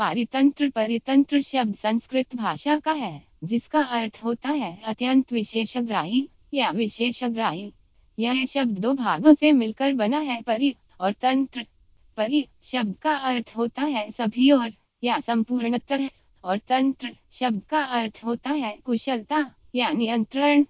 पारितंत्र परितंत्र शब्द संस्कृत भाषा का है, जिसका अर्थ होता है अत्यंत विशेषग्राही या विशेषग्राही। यह शब्द दो भागों से मिलकर बना है, परि और तंत्र। परि शब्द का अर्थ होता है सभी और या संपूर्णतः, और तंत्र शब्द का अर्थ होता है कुशलता या नियंत्रण।